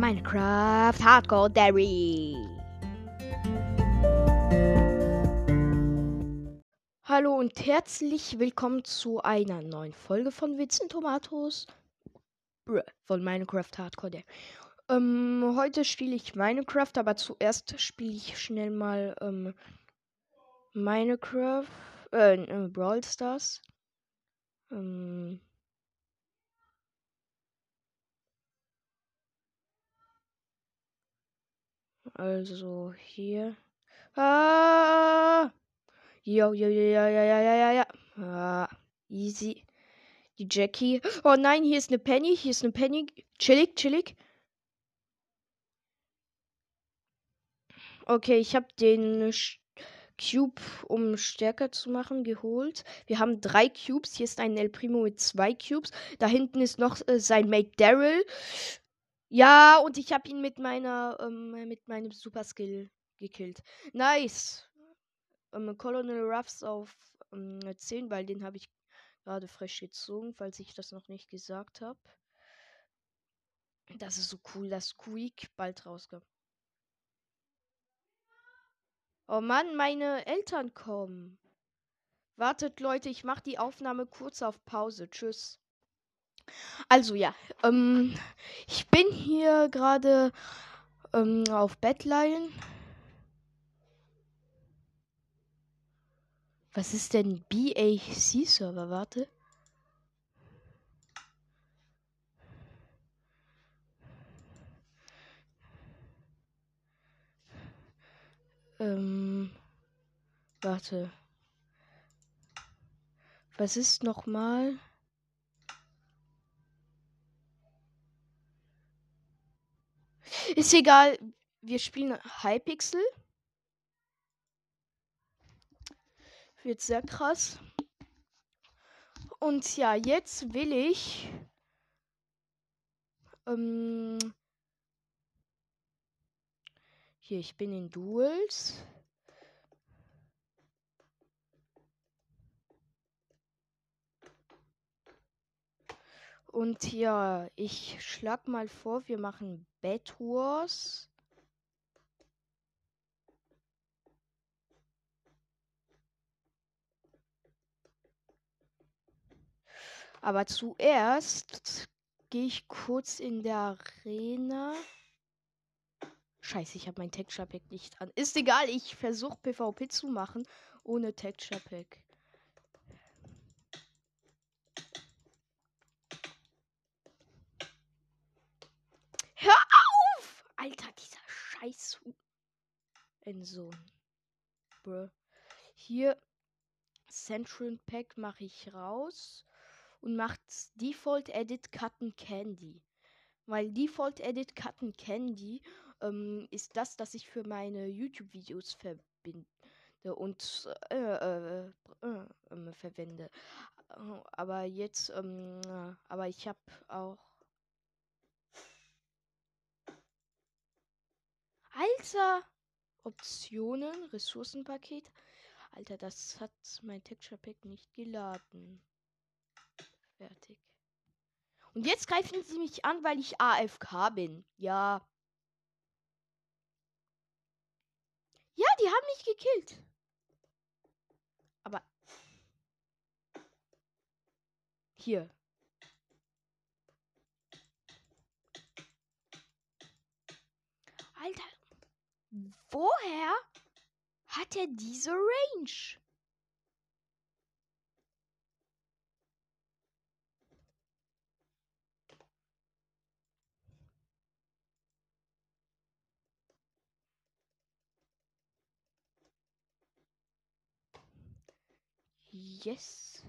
Minecraft Hardcore Dairy. Hallo und herzlich willkommen zu einer neuen Folge von Witzen Tomatos von Minecraft Hardcore Dairy. Ähm, heute spiele ich Minecraft, aber zuerst spiele ich schnell mal ähm, Minecraft, äh, äh, Brawl Stars. Ähm, Also hier. Ah! Jo, jo, jo, ja, ja, ja, ja, ja, ja. Ah, easy. Die Jackie. Oh nein, hier ist eine Penny. Hier ist eine Penny. Chillig, chillig. Okay, ich habe den Cube, um stärker zu machen, geholt. Wir haben drei Cubes. Hier ist ein El Primo mit zwei Cubes. Da hinten ist noch äh, sein Mate Daryl. Ja, und ich habe ihn mit meiner, ähm, mit meinem Super Skill gekillt. Nice. Ähm, Colonel Ruffs auf ähm, 10, weil den habe ich gerade frisch gezogen, falls ich das noch nicht gesagt habe. Das ist so cool, dass Squeak bald rauskommt. Oh Mann, meine Eltern kommen. Wartet, Leute, ich mache die Aufnahme kurz auf Pause. Tschüss. Also ja, ähm, ich bin hier gerade ähm, auf Bettline. Was ist denn BAC-Server? Warte. Ähm, warte. Was ist nochmal? Ist egal. Wir spielen Hypixel. Wird sehr krass. Und ja, jetzt will ich. Ähm, hier, ich bin in Duels. Und ja, ich schlag mal vor, wir machen Bed. Aber zuerst gehe ich kurz in der Arena. Scheiße, ich habe mein Texture Pack nicht an. Ist egal, ich versuche PvP zu machen ohne Texture Pack. Alter, dieser scheiß Enso. Bruh. Hier Central Pack mache ich raus und macht Default Edit Cutten Candy. Weil Default Edit Cutten Candy ähm, ist das, das ich für meine YouTube-Videos verbinde und äh, äh, äh, ähm, verwende. Aber jetzt, ähm, aber ich habe auch Alter! Optionen, Ressourcenpaket. Alter, das hat mein Texture Pack nicht geladen. Fertig. Und jetzt greifen sie mich an, weil ich AFK bin. Ja. Ja, die haben mich gekillt. Aber. Hier. Alter, Woher hat er diese Range? Yes.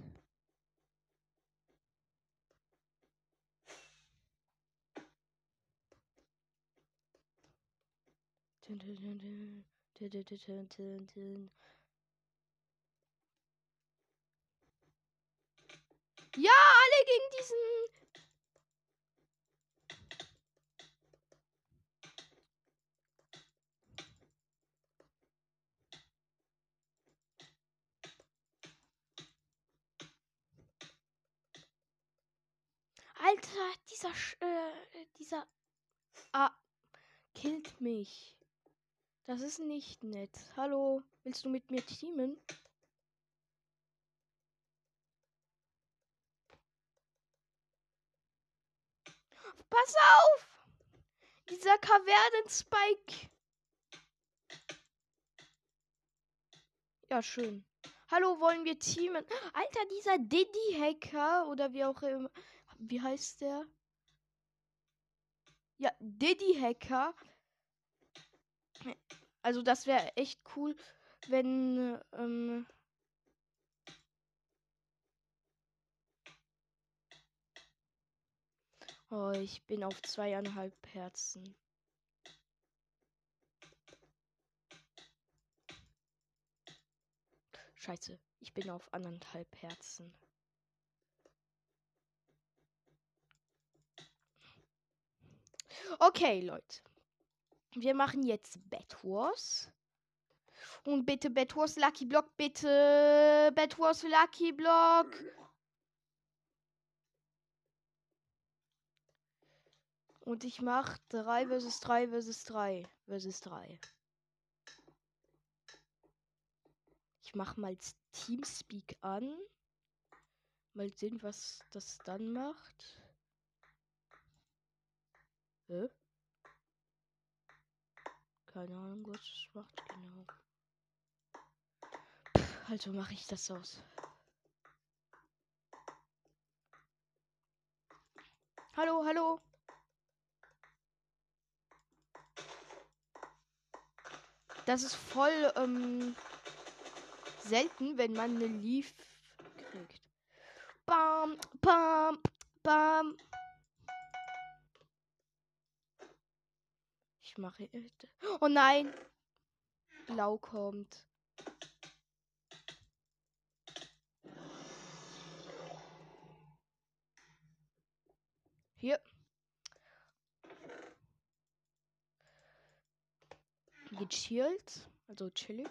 Ja, alle gegen diesen. Alter, dieser, äh, dieser, ah, killt mich. Das ist nicht nett. Hallo, willst du mit mir teamen? Pass auf! Dieser Kavernen-Spike. Ja, schön. Hallo, wollen wir teamen? Alter, dieser Diddy-Hacker oder wie auch immer. Wie heißt der? Ja, Diddy-Hacker. Also, das wäre echt cool, wenn. Ähm, oh, ich bin auf zweieinhalb Herzen. Scheiße, ich bin auf anderthalb Herzen. Okay, Leute. Wir machen jetzt Bad. Und bitte Bad Lucky Block, bitte. Bad Lucky Block. Und ich mach 3 versus 3 versus 3 versus 3. Ich mach mal Teamspeak an. Mal sehen, was das dann macht. Hä? Keine Ahnung, was das macht genau. Pff, also mache ich das aus. Hallo, hallo. Das ist voll ähm, selten, wenn man eine Leaf kriegt. Bam, bam, bam. Ich mache. Oh nein! Blau kommt. Hier. Gechillt. Also chillig.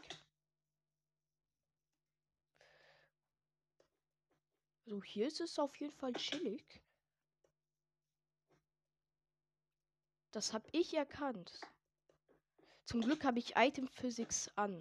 So, hier ist es auf jeden Fall chillig. Das habe ich erkannt. Zum Glück habe ich Item Physics an.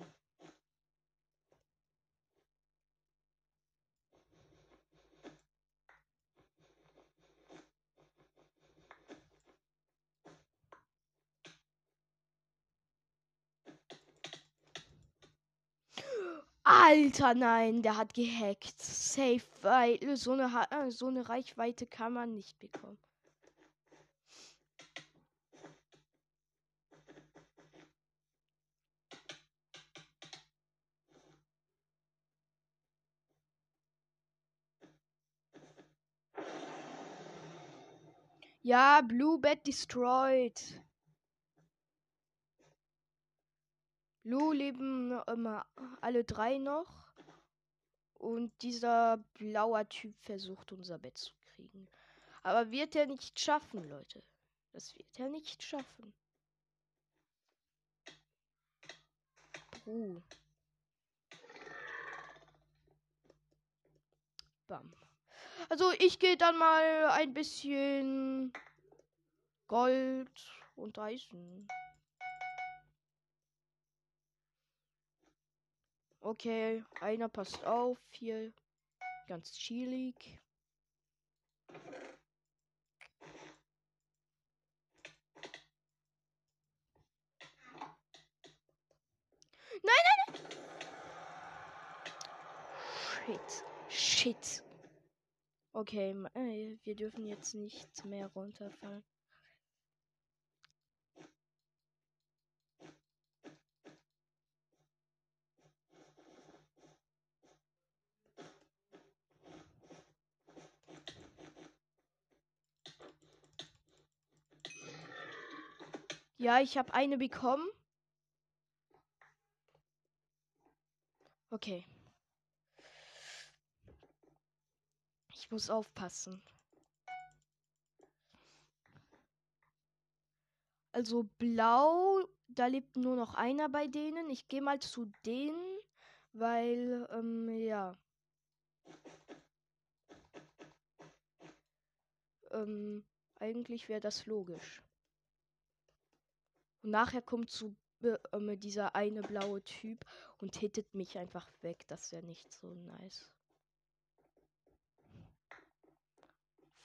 Alter, nein, der hat gehackt. Safe, weil so eine, äh, so eine Reichweite kann man nicht bekommen. Ja, Blue Bed destroyed. Blue leben immer alle drei noch. Und dieser blaue Typ versucht unser Bett zu kriegen. Aber wird er nicht schaffen, Leute. Das wird er nicht schaffen. Uh. Bam. Also ich gehe dann mal ein bisschen Gold und Eisen. Okay, einer passt auf. Hier ganz chillig. Nein, nein, nein. Shit. Shit. Okay, äh, wir dürfen jetzt nicht mehr runterfallen. Ja, ich habe eine bekommen. Okay. Ich muss aufpassen. Also blau, da lebt nur noch einer bei denen. Ich gehe mal zu denen, weil, ähm, ja. Ähm, eigentlich wäre das logisch. Und nachher kommt so äh, äh, dieser eine blaue Typ und hittet mich einfach weg. Das ja nicht so nice.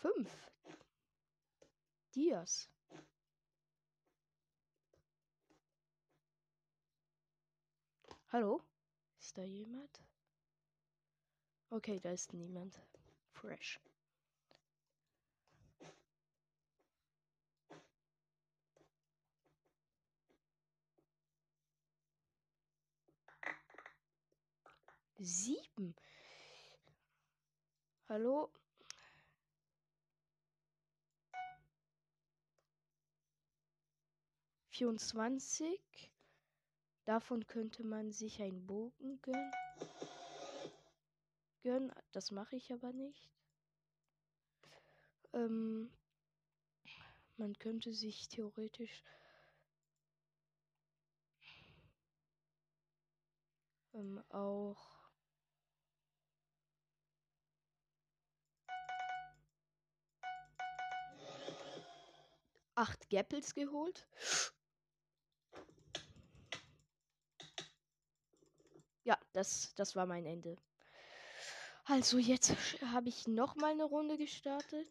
Fünf. Dias. Hallo? Ist da jemand? Okay, da ist niemand. Fresh. Sieben. Hallo? Vierundzwanzig. Davon könnte man sich einen Bogen gönnen. gönnen. Das mache ich aber nicht. Ähm, man könnte sich theoretisch ähm, auch acht Gappels geholt. Ja, das, das war mein Ende. Also jetzt habe ich noch mal eine Runde gestartet.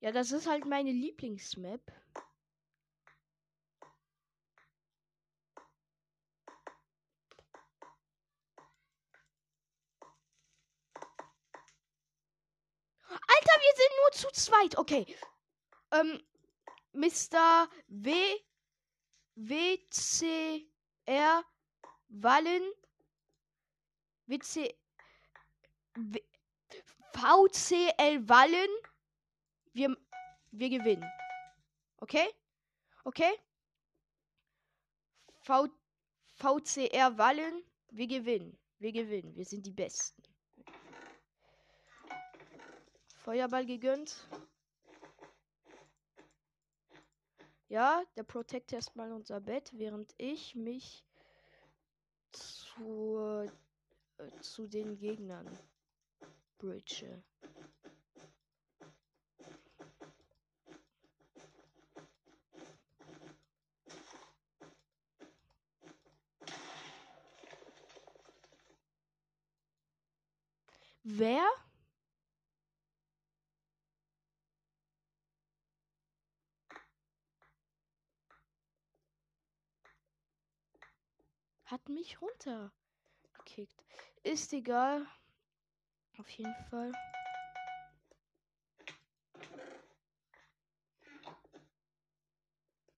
Ja, das ist halt meine Lieblingsmap. zu zweit. Okay. Ähm, Mr. W. WCR Wallen. WC. W, VCL Wallen. Wir, wir gewinnen. Okay? Okay? V, VCR Wallen. Wir gewinnen. Wir gewinnen. Wir sind die Besten. Feuerball gegönnt. Ja, der protect erstmal unser Bett, während ich mich zu, äh, zu den Gegnern bridge. Wer hat mich runtergekickt. Ist egal. Auf jeden Fall.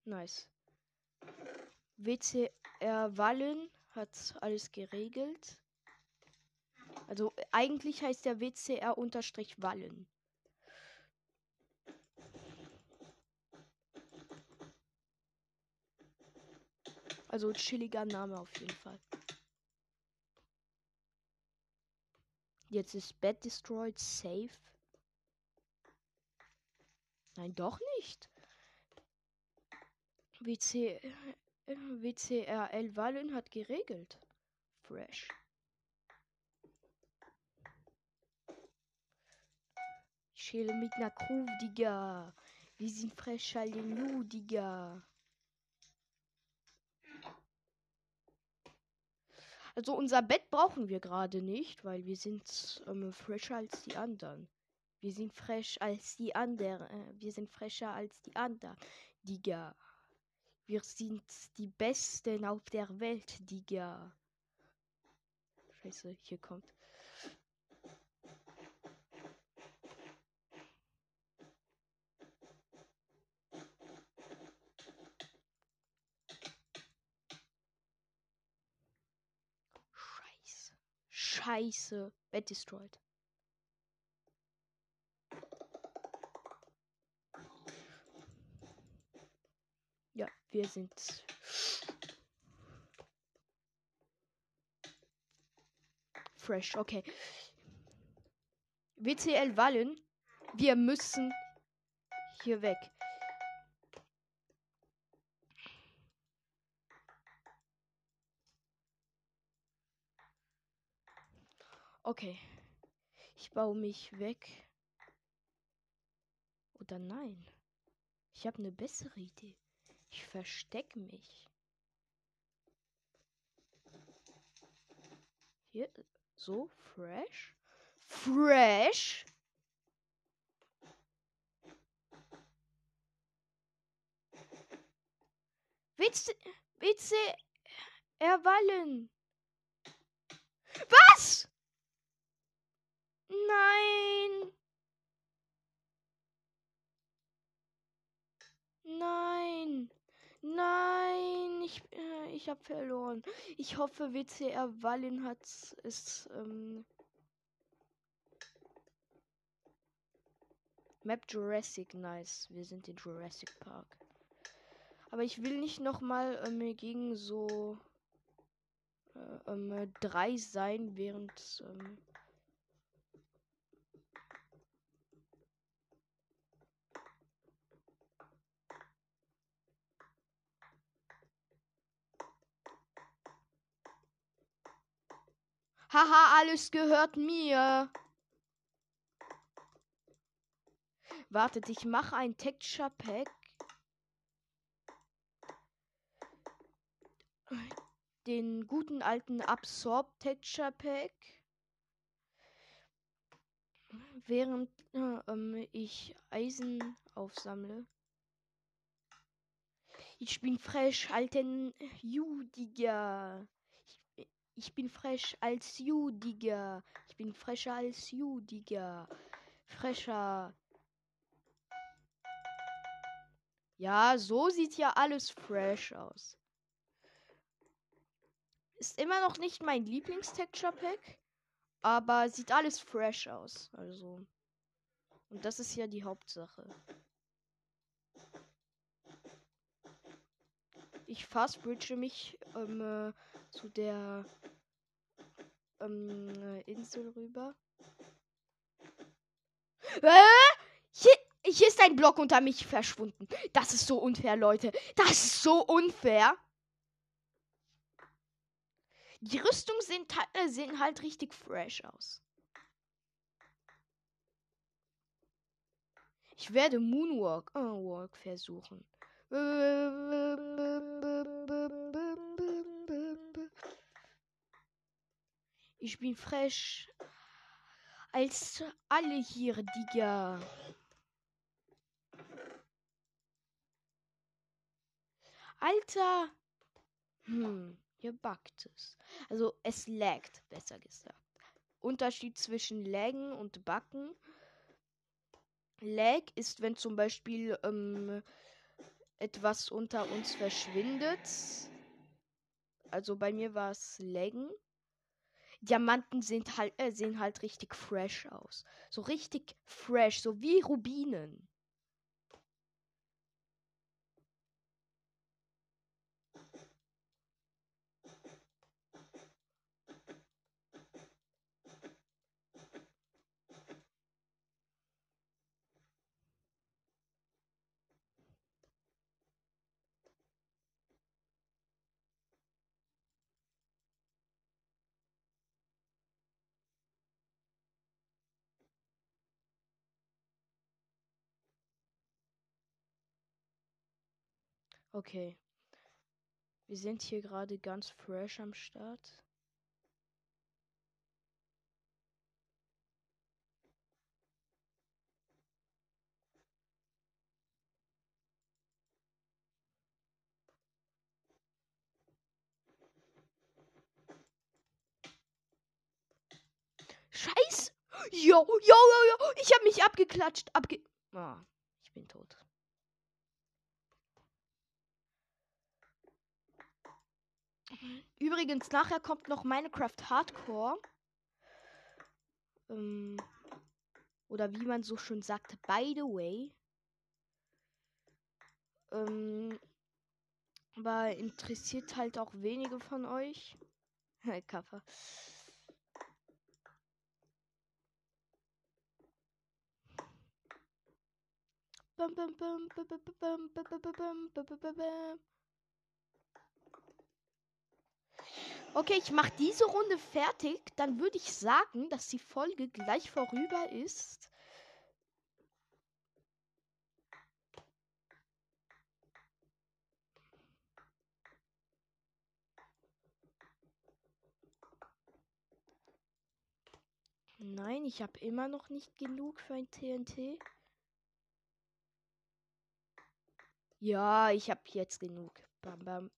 Nice. WCR Wallen hat alles geregelt. Also eigentlich heißt der WCR unterstrich Wallen. Also chilliger Name auf jeden Fall. Jetzt ist Bed destroyed safe. Nein, doch nicht. WC, WCRL Wallen hat geregelt. Fresh. Ich chill mit ner Crew, Digga. Wir sind fresh, Halleluja, Digga. Also unser Bett brauchen wir gerade nicht, weil wir sind ähm, fresher als die anderen. Wir sind fresh als die anderen. Äh, wir sind fresher als die anderen. Digga. Wir sind die Besten auf der Welt, Digga. Scheiße, hier kommt. Scheiße. Bed destroyed. Ja, wir sind. Fresh, okay. WCL Wallen. Wir müssen hier weg. Okay. Ich baue mich weg. Oder nein. Ich habe eine bessere Idee. Ich verstecke mich. Hier, so, fresh. Fresh. Witze, Witze erwallen. Was? Nein. Nein. Nein, ich, äh, ich habe verloren. Ich hoffe, WCR Wallin hat es. Ähm Map Jurassic, nice. Wir sind in Jurassic Park. Aber ich will nicht nochmal ähm, gegen so äh, ähm, drei sein, während. Ähm Haha, alles gehört mir. Wartet, ich mache ein Texture Pack. Den guten alten Absorb Texture Pack. Während äh, ähm, ich Eisen aufsammle. Ich bin fresh, alten Judiger. Ich bin fresh als you. Ich bin fresher als you, Digga. Fresher. Ja, so sieht ja alles fresh aus. Ist immer noch nicht mein Lieblings-Texture-Pack. Aber sieht alles fresh aus. Also. Und das ist ja die Hauptsache. Ich fast bridge mich ähm, äh, zu der ähm, Insel rüber. Äh? Hier, hier ist ein Block unter mich verschwunden. Das ist so unfair, Leute. Das ist so unfair. Die Rüstungen sehen, äh, sehen halt richtig fresh aus. Ich werde Moonwalk äh, Walk versuchen. Ich bin fresh als alle hier, Digga. Alter. Hm, hier backt es. Also es laggt, besser gesagt. Unterschied zwischen laggen und backen. Lag ist, wenn zum Beispiel ähm, etwas unter uns verschwindet. Also bei mir war es laggen. Diamanten sind halt, äh, sehen halt richtig fresh aus. So richtig fresh, so wie Rubinen. Okay. Wir sind hier gerade ganz fresh am Start. Scheiß! Jo, jo, jo, jo! Ich hab mich abgeklatscht. Abge. Ah, ich bin tot. Übrigens, nachher kommt noch Minecraft Hardcore. Ähm, oder wie man so schön sagt, by the way. Ähm, aber interessiert halt auch wenige von euch. Kaffer. Bum, bum, bum, bum, bum, bum, bum, bum, bum, bum, bum, bum. Okay, ich mache diese Runde fertig. Dann würde ich sagen, dass die Folge gleich vorüber ist. Nein, ich habe immer noch nicht genug für ein TNT. Ja, ich habe jetzt genug. Bam, bam.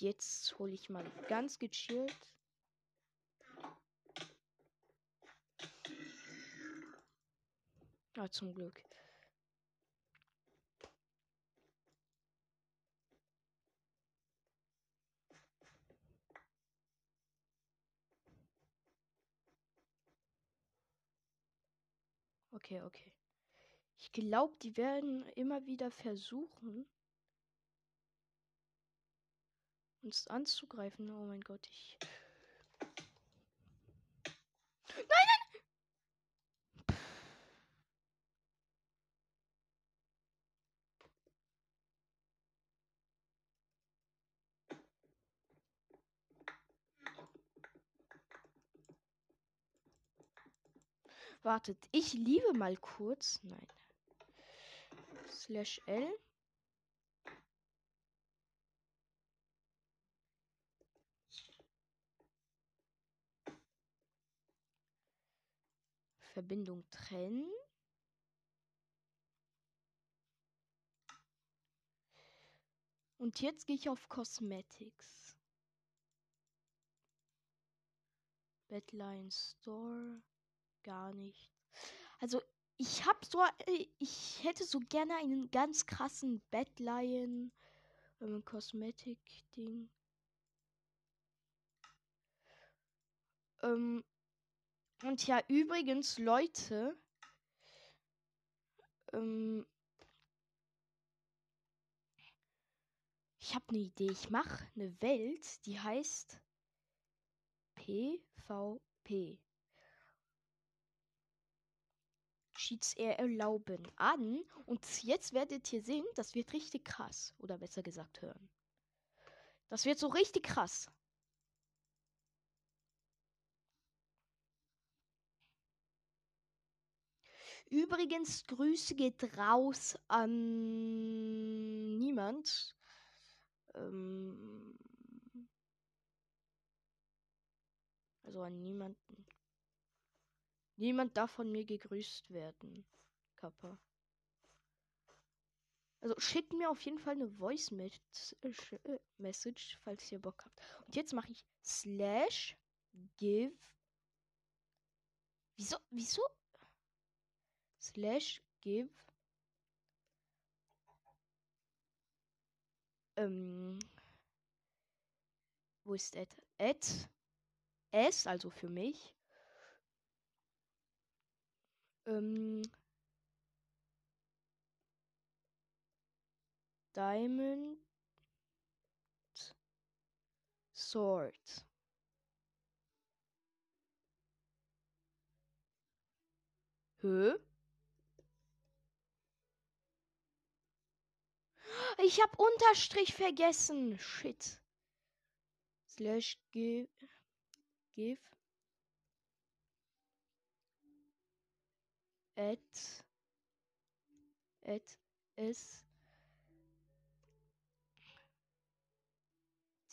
Jetzt hole ich mal ganz gechillt. Ah, zum Glück. Okay, okay. Ich glaube, die werden immer wieder versuchen, uns anzugreifen. Oh mein Gott, ich. Nein, nein! Wartet, ich liebe mal kurz. Nein. Slash L. Verbindung trennen. Und jetzt gehe ich auf Cosmetics. Bedline Store. Gar nicht. Also, ich habe so. Äh, ich hätte so gerne einen ganz krassen Bedline. Ähm, Kosmetik-Ding. Ähm, und ja, übrigens, Leute, ähm, ich habe eine Idee. Ich mache eine Welt, die heißt PvP. Cheats er erlauben an. Und jetzt werdet ihr sehen, das wird richtig krass. Oder besser gesagt hören. Das wird so richtig krass. Übrigens, Grüße geht raus an niemand. Ähm also an niemanden. Niemand darf von mir gegrüßt werden. Kappa. Also schickt mir auf jeden Fall eine Voice Message, falls ihr Bock habt. Und jetzt mache ich slash give. Wieso? Wieso? Slash give ähm, wo ist at? At s, also für mich. Ähm, Diamond Sword. Hö? Ich hab Unterstrich vergessen. Shit. Slash give. Give. At. At. S.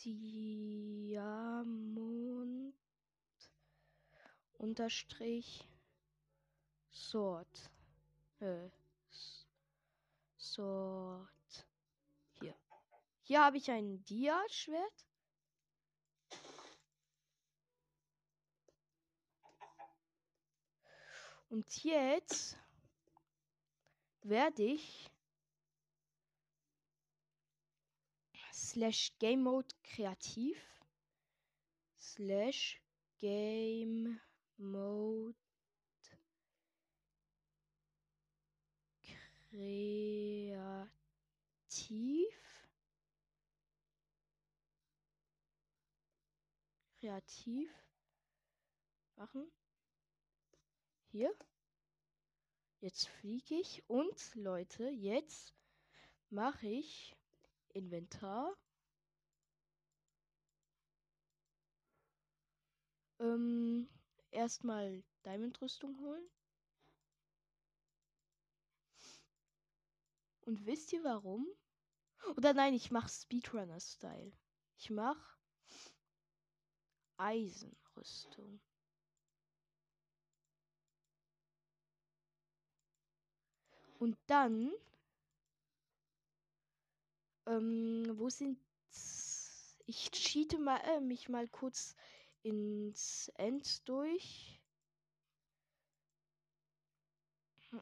Diamond. Unterstrich. Sword. Äh. Sword. Hier habe ich ein Dia-Schwert. Und jetzt werde ich slash Game Mode kreativ slash Game Mode kreativ kreativ machen. Hier. Jetzt fliege ich und Leute, jetzt mache ich Inventar. Ähm, erstmal Diamond-Rüstung holen. Und wisst ihr warum? Oder nein, ich mach Speedrunner-Style. Ich mach Eisenrüstung. Und dann, ähm, wo sind, ich cheate mal, äh, mich mal kurz ins End durch.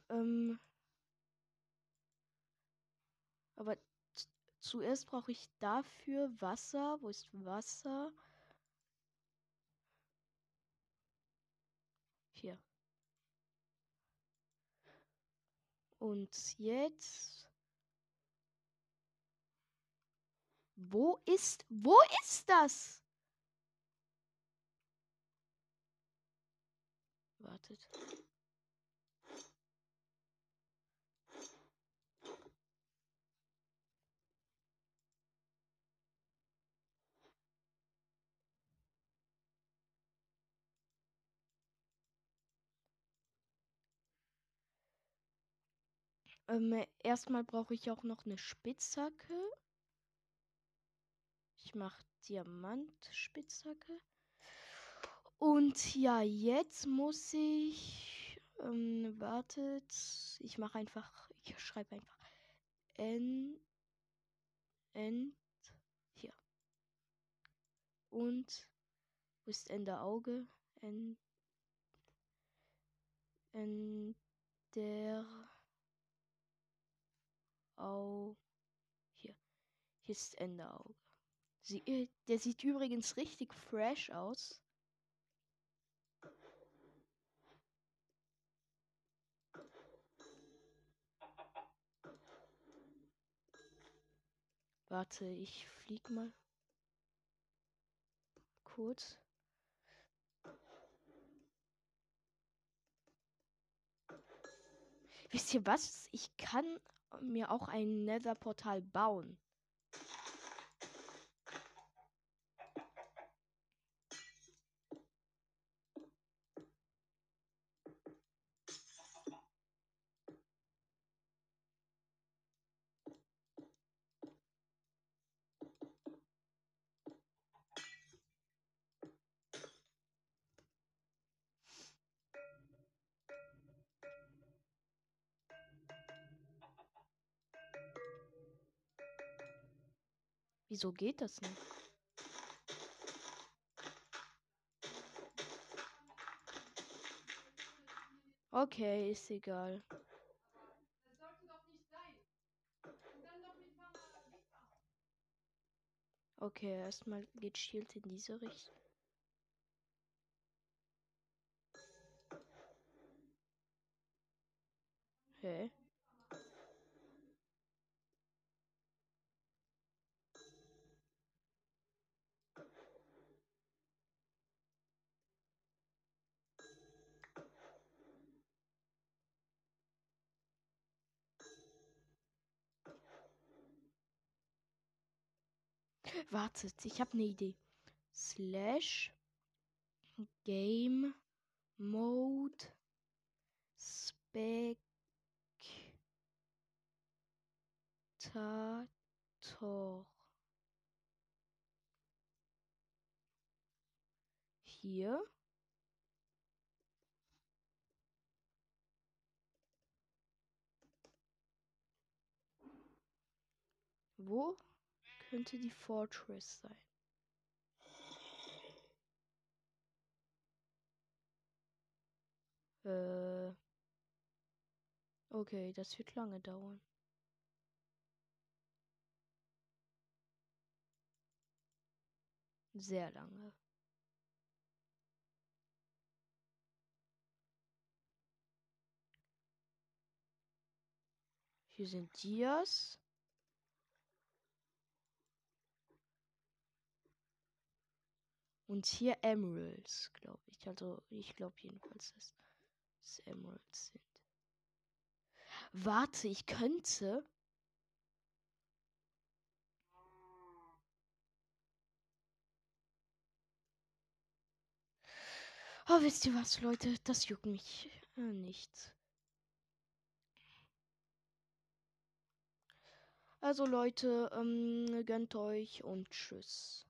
Ähm, aber zuerst brauche ich dafür Wasser. Wo ist Wasser? Hier. Und jetzt. Wo ist. Wo ist das? Wartet. Ähm, erstmal brauche ich auch noch eine Spitzhacke. Ich mache Diamantspitzhacke. Und ja, jetzt muss ich. Ähm, wartet. Ich mache einfach. Ich schreibe einfach. N. End. Hier. Und. Wo ist Ende Auge? N. N. Der. Au. Hier. Hier ist Ende Auge. Sie, äh, der sieht übrigens richtig fresh aus. Warte, ich flieg mal kurz. Wisst ihr was? Ich kann mir auch ein Nether-Portal bauen. Wieso geht das nicht? Okay, ist egal. Okay, erstmal geht Shield in diese Richtung. Hä? Wartet, ich habe eine Idee. Slash Game Mode Spectator. Hier. Wo könnte die Fortress sein? Äh. Okay, das wird lange dauern. Sehr lange. Hier sind Dias. Und hier Emeralds, glaube ich. Also, ich glaube jedenfalls, dass es Emeralds sind. Warte, ich könnte. Oh, wisst ihr was, Leute? Das juckt mich äh, nicht. Also Leute, ähm, gönnt euch und tschüss.